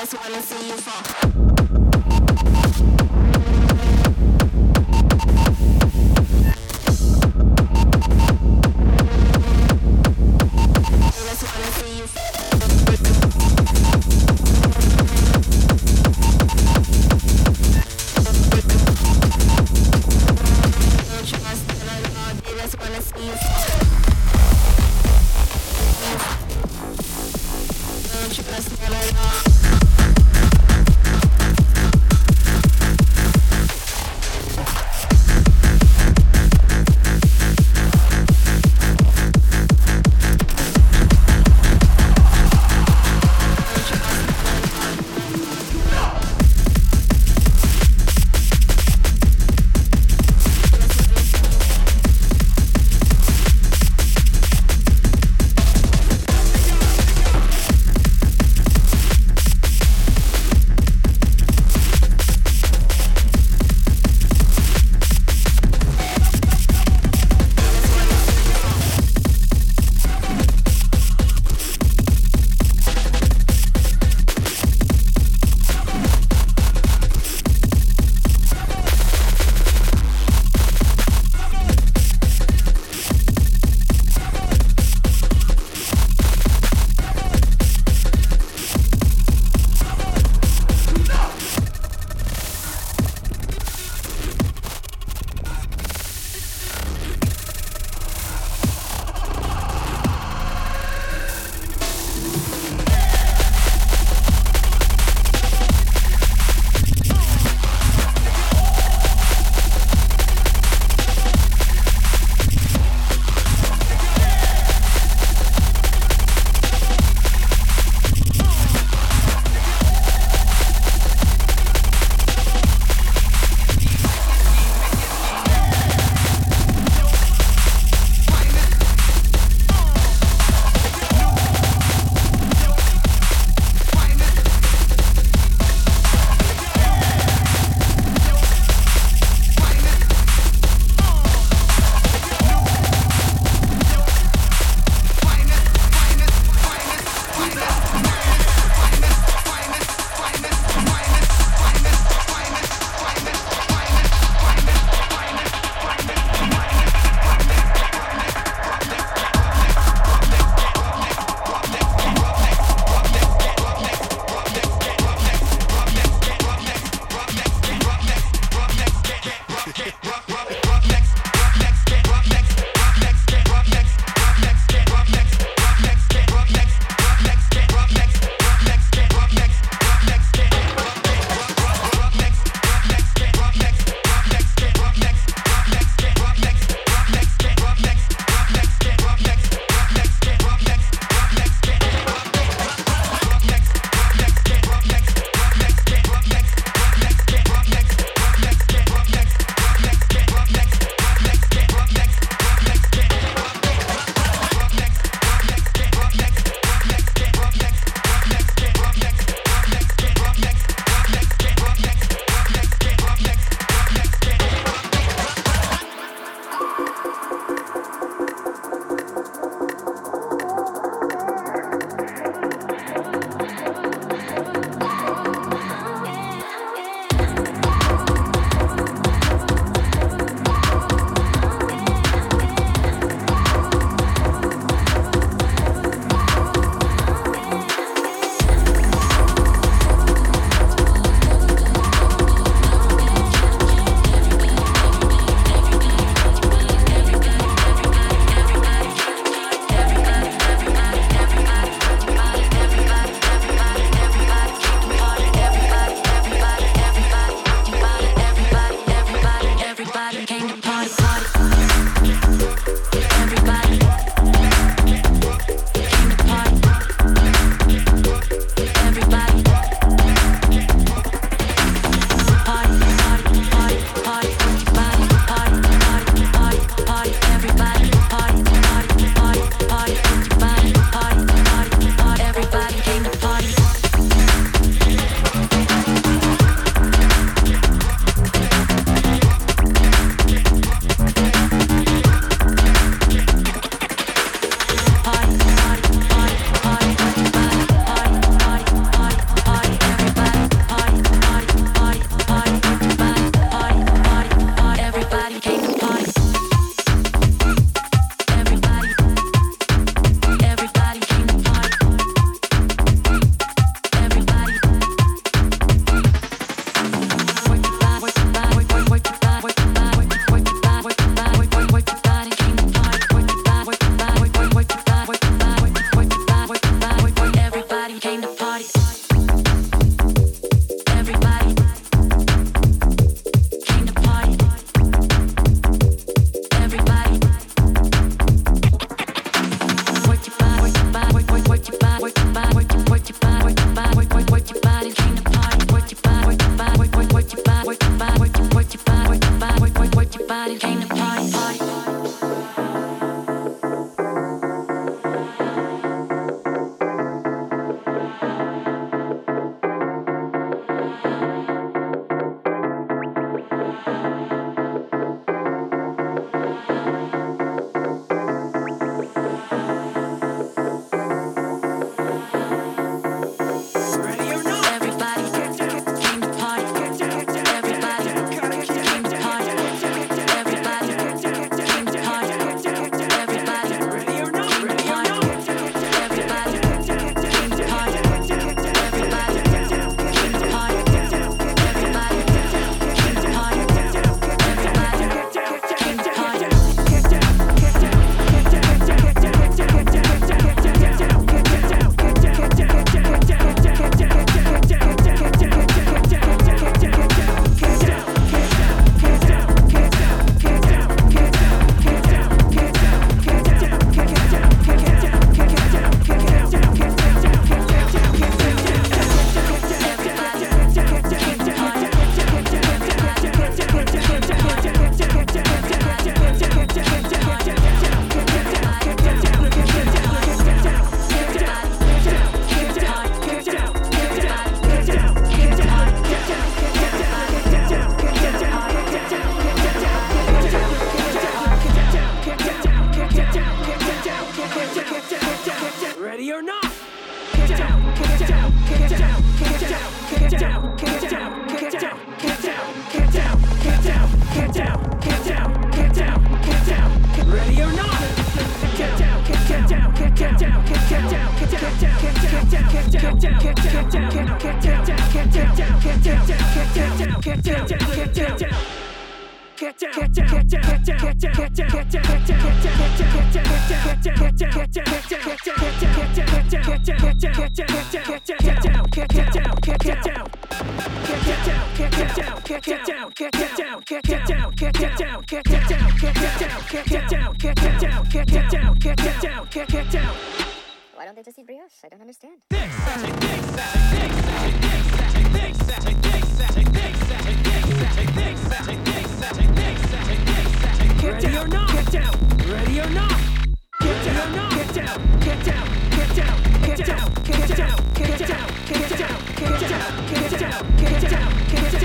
just wanna see you fall. Ready or not? Get down, get down, get down, get down, get down, get down, get down, get down, get down, get down, get down, get down, get down, get down. Ready or down, Get down, get down, get down, get down, get down, get down, get down, get down, get down, get down, get down, get down, get down, get down, get down, get down, get down, get down, get down. Down. Get down. Get down. Get down. Get down. Get down. Get down. Get down. Get down. Get down. Get down. Get down. Get down. Get down. Get down. Get down. Get down. Get down. Get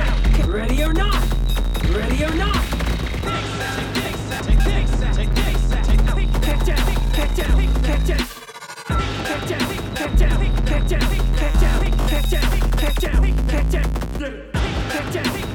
down.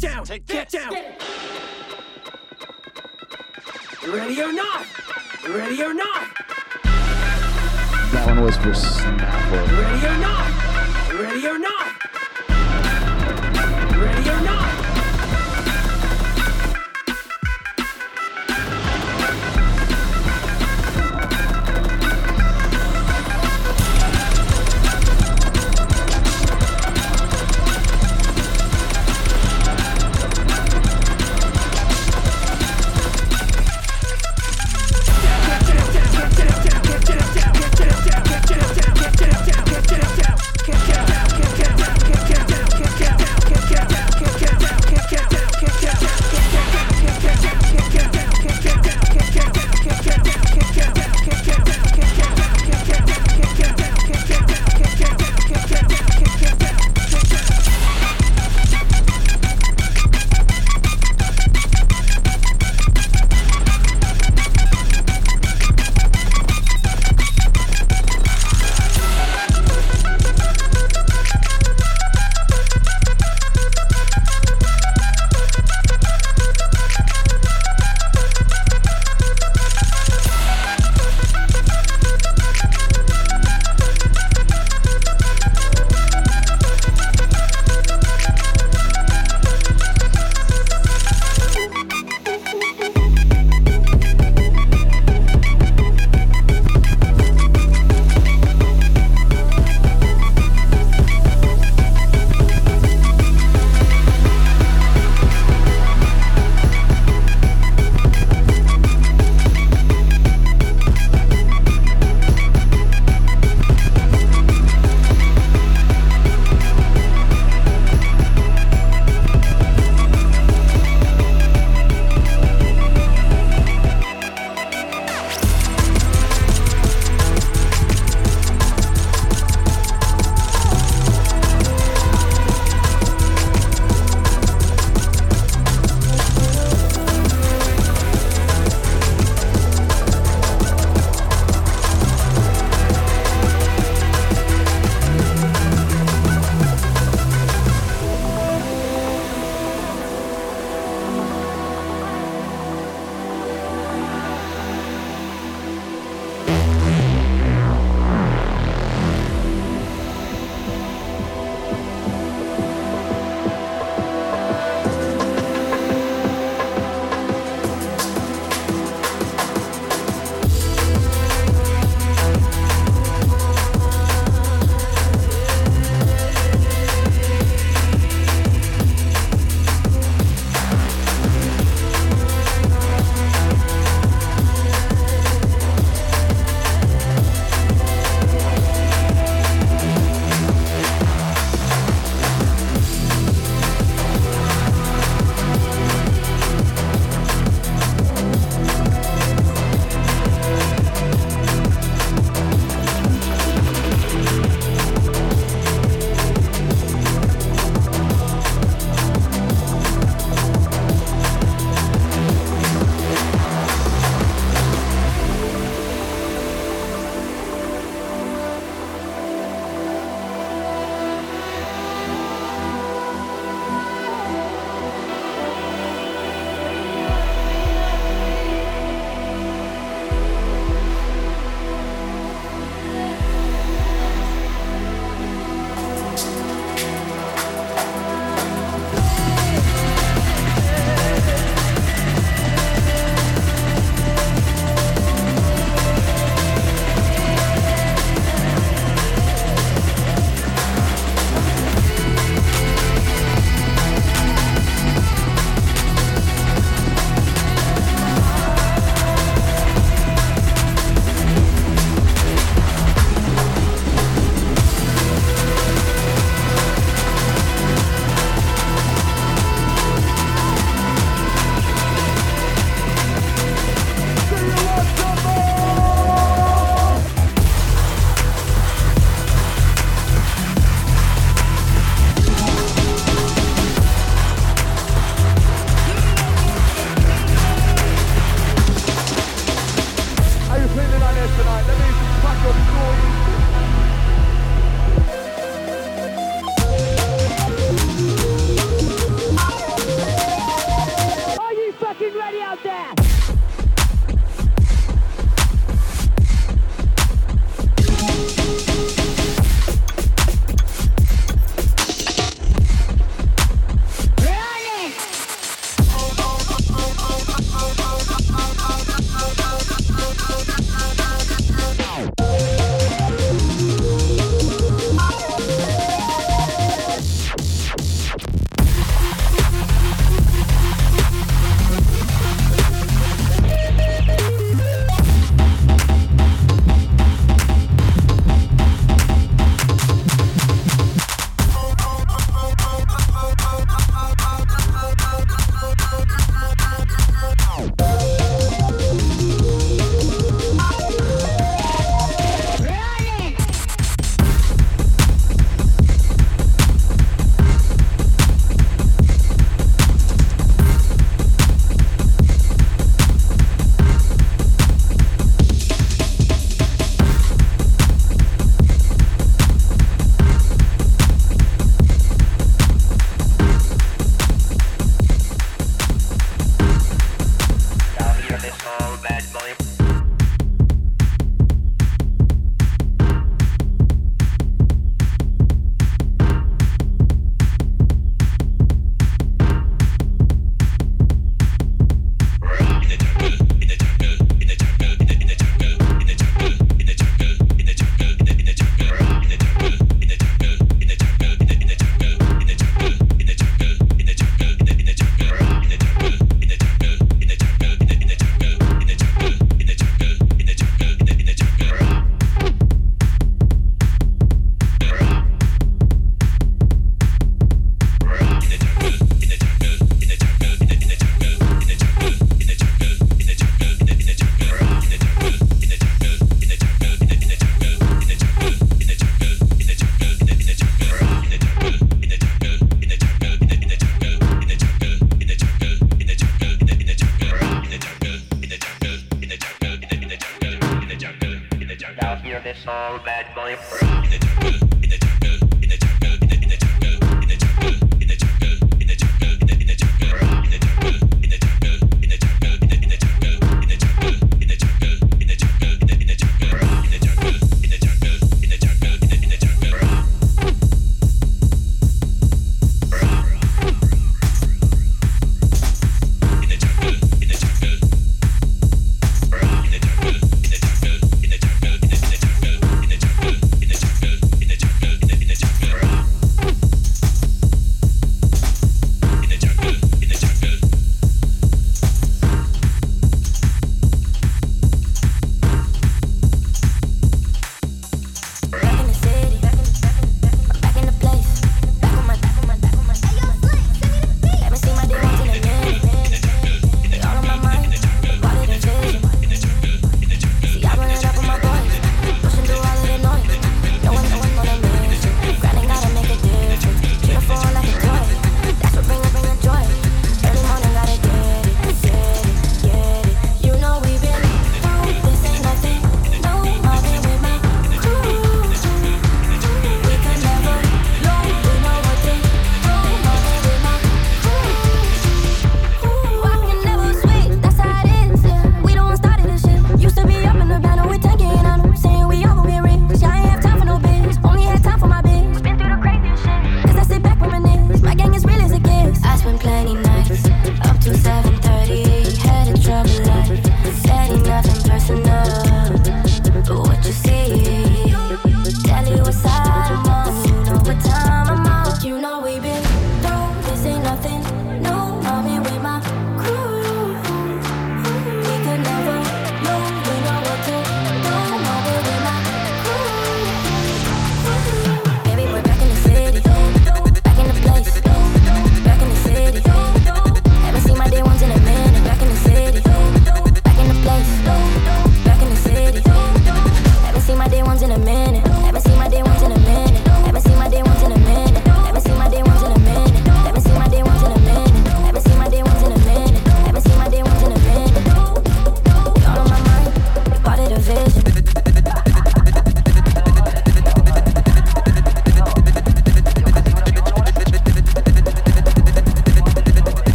Down. Get down. Get down. Ready or not? Ready or not? That one was for Snapple. Ready or not? Ready or not?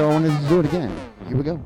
So I wanted to do it again. Here we go.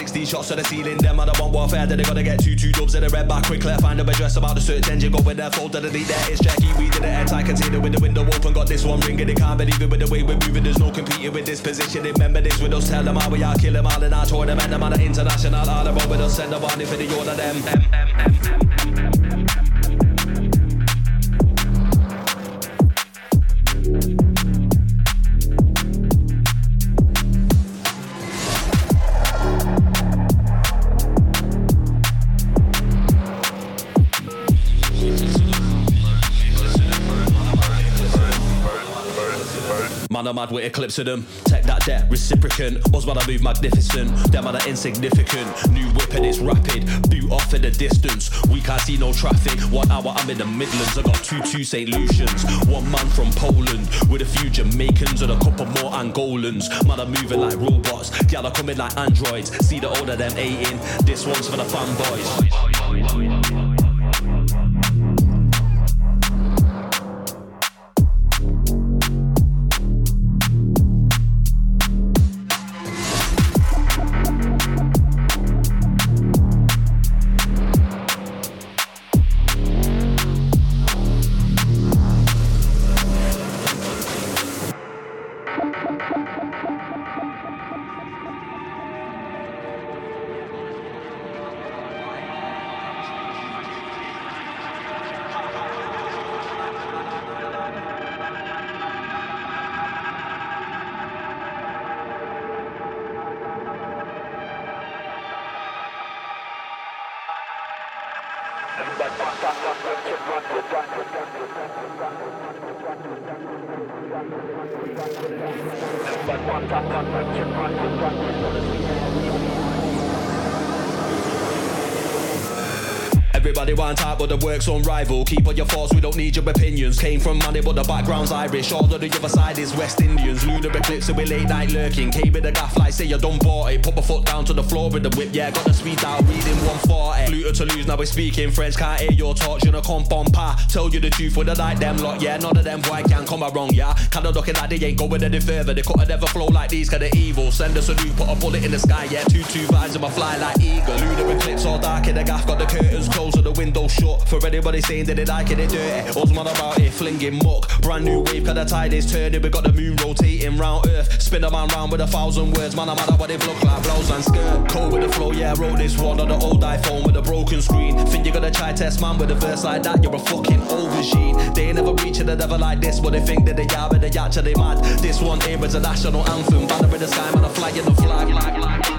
16 shots to the ceiling. Them I don't want warfare, then they gotta get two two dubs in the red back quickly. Find them address about the search engine, go with their fault to delete that. It's Jackie, we did it airtight container with the window open. Got this one ringing, they can't believe it with the way we're moving. There's no competing with this position. Remember this with us, tell them how we are, kill them all in our tournament. Them on the international, all about with us, send the warning for the order them. them, them, them. I'm mad with eclipse of them. Take that debt, reciprocant. Osman, I move magnificent. Them man are insignificant. New whip and it's rapid. Boot off in the distance. We can't see no traffic. One hour, I'm in the Midlands. I got two two St. Lucians. One man from Poland with a few Jamaicans and a couple more Angolans. Man, I'm moving like robots. Gal are coming like androids. See the older them eating. This one's for the fanboys. The unrivaled. Keep on your thoughts, we don't need your opinions. Came from money, but the background's Irish. All of the other side is West Indians. Lunar eclipse, so we late night lurking. Came with the gaff like say you done bought it. Put my foot down to the floor with the whip, yeah. Got the speed out, reading 140. Fluter to lose, now we're speaking French. Can't hear your talk, you know, come from pa. Tell you the truth with the night, them lot, yeah. None of them boy can come wrong, yeah. Kinda looking like they ain't going any further. They couldn't ever flow like these, kinda evil. Send us a new, put a bullet in the sky, yeah. Two two vibes in my fly like eagle. Lunar eclipse all dark in the gaff, got the curtains closed and the window shut. For anybody saying that they like it, they dirty. Osman about it, flinging muck. Brand new wave, cause the tide is turning. We got the moon rotating round Earth. Spin a man round with a thousand words. Man, I'm mad at what they look like, blouse and skirt. Cold with the flow, yeah, I wrote this one on the old iPhone with a broken screen. Think you're gonna try test man with a verse like that? You're a fucking machine. They ain't never reaching a never like this, but they think that they are, but they actually mad. This one here is a national anthem. Banner in the sky, man, flag in the flag. flag, flag, flag.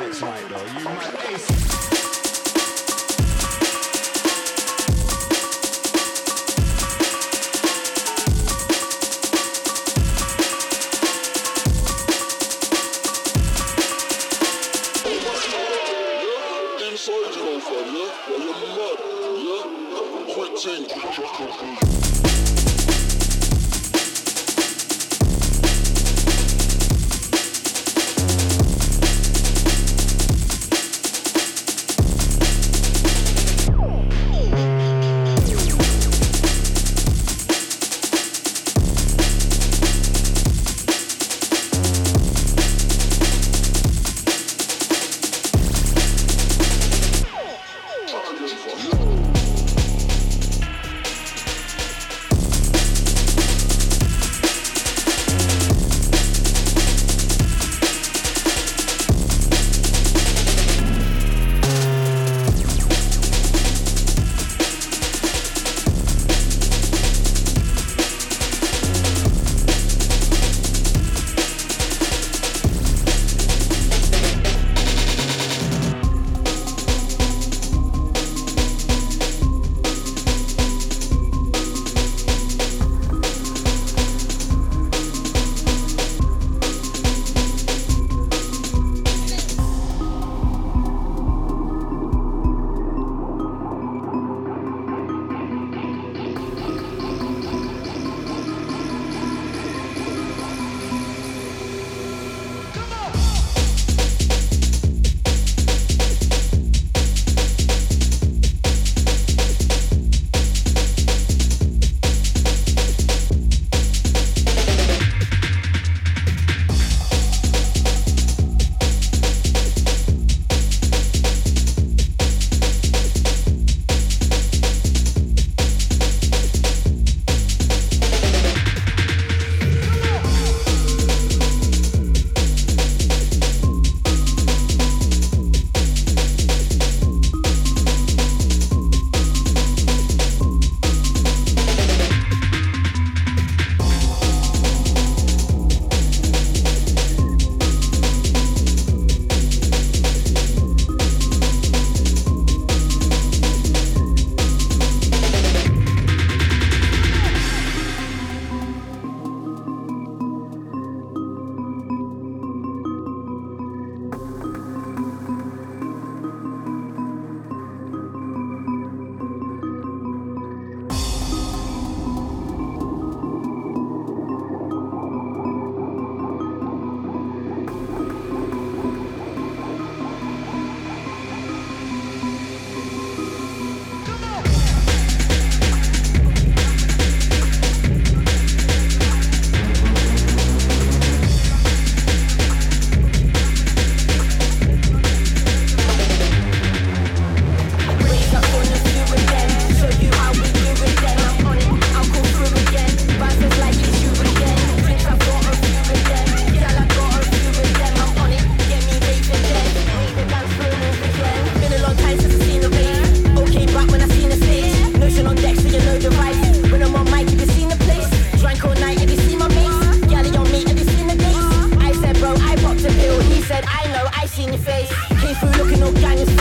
pits like though. You might ace. Tell me these hoes when the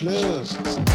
close.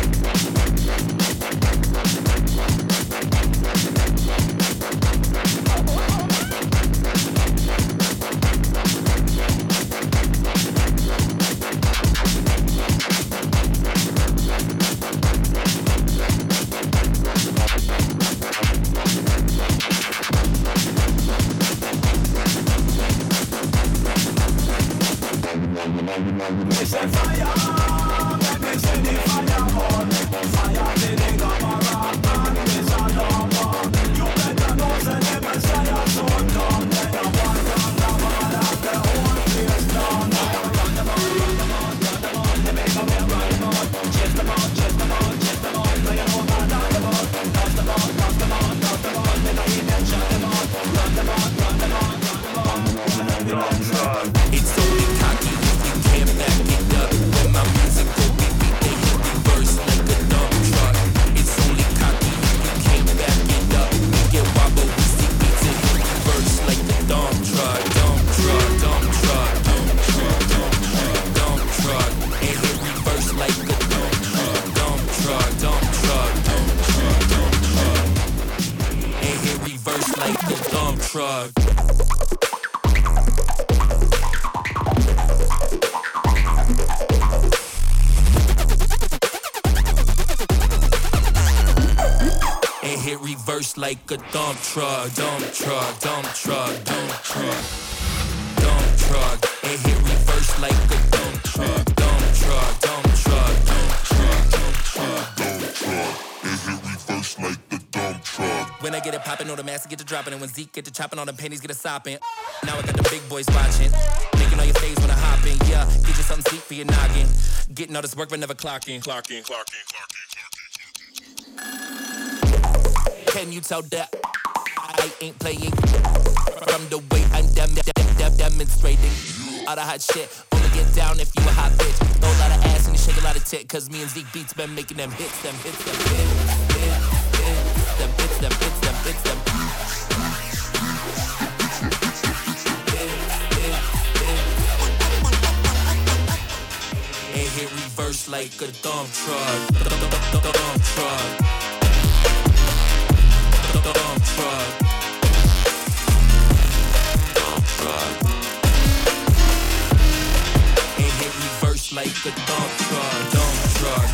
like a dump truck, dump truck, dump truck, dump truck, dump truck, and hit reverse like a dump truck, dump truck, dump truck, dump truck, dump truck, dump truck, and hit reverse like the dump truck. When I get it popping, all the masses get to dropping, and when Zeke get to chopping, all the pennies get to sopping. Now I got the big boys watching, making all your face when I hop in. Yeah, get you something sweet for your noggin. Getting all this work but never clocking, clocking, clocking. Can you tell that I ain't playing from the way I'm dem- dem- dem- demonstrating? All the hot shit, only get down if you a hot bitch. Throw a lot of ass and you shake a lot of tit, cause me and Zeke Beats been making them hits, them hits, them hits, hits, hits, them hits, them hits, them hits, them and hit reverse like a dump truck. Dump truck. Dump truck. Dump truck. And hit reverse like a dump truck. Dump truck. Dump truck. It hit reverse like the dump truck. Dump truck.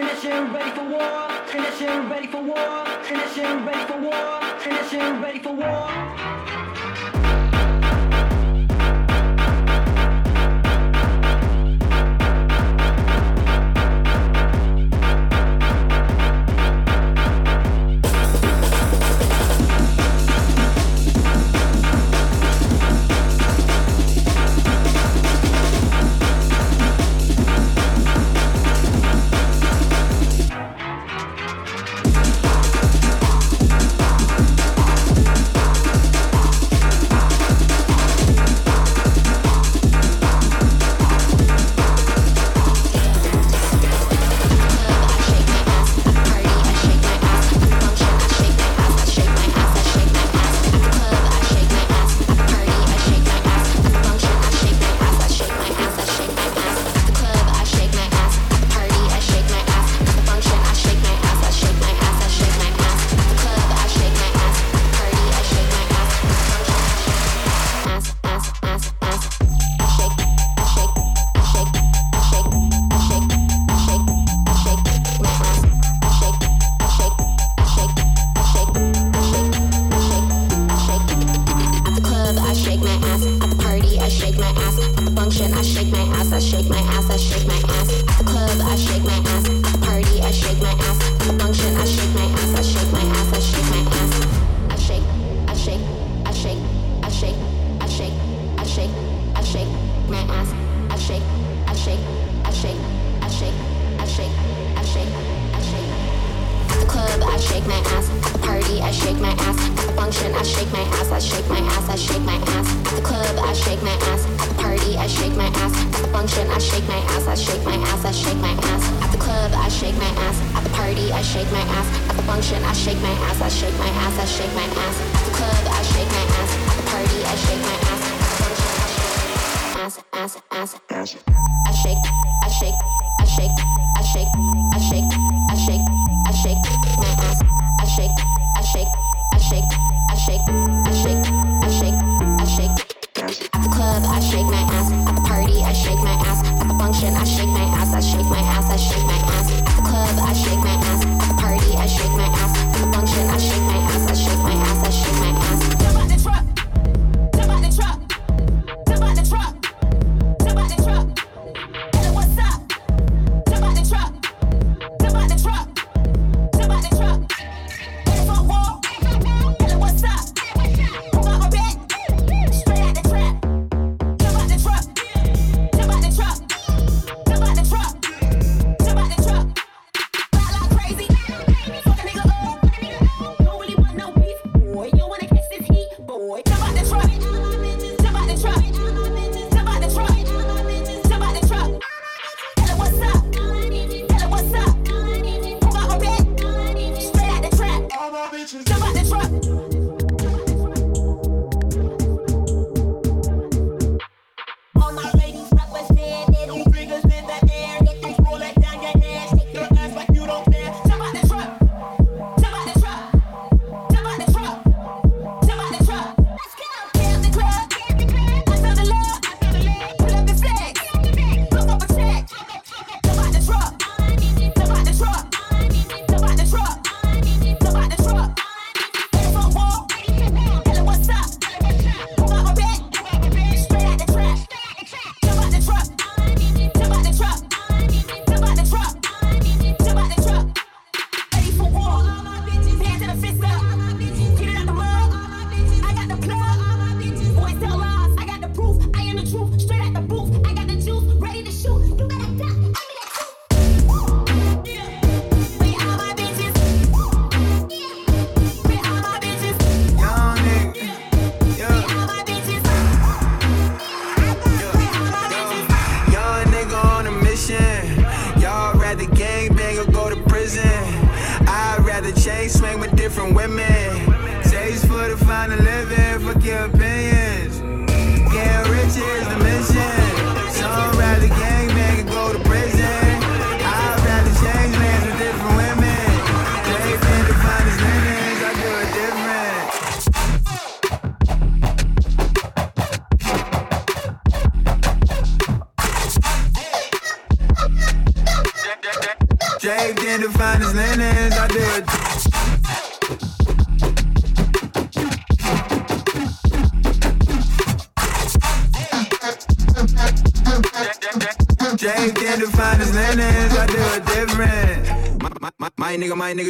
Transition ready for war. Transition ready for war. Transition ready for war. Transition ready for war.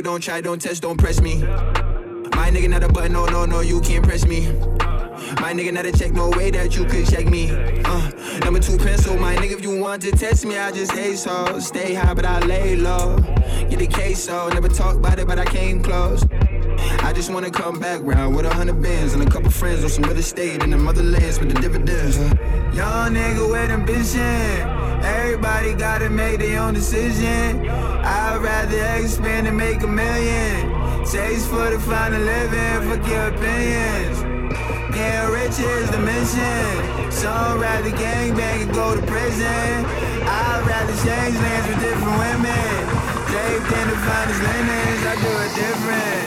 Nigga, don't try, don't test, don't press me. My nigga, not a button, no, no, no, you can't press me. My nigga, not a check, no way that you could check me. Uh, number two pencil, my nigga, if you want to test me, I just hate so. Stay high, but I lay low. Get the case, so never talk about it, but I came close. I just wanna come back round with a hundred bands and a couple friends on some real estate in the motherlands with the dividends. Uh, young nigga where with ambition. Everybody gotta make their own decision. I'd rather expand and make a million. Chase for the final living, fuck your opinions. Getting rich is the mission. Some rather gangbang and go to prison. I'd rather change lanes with different women. Draped in the finest linens, I do it different.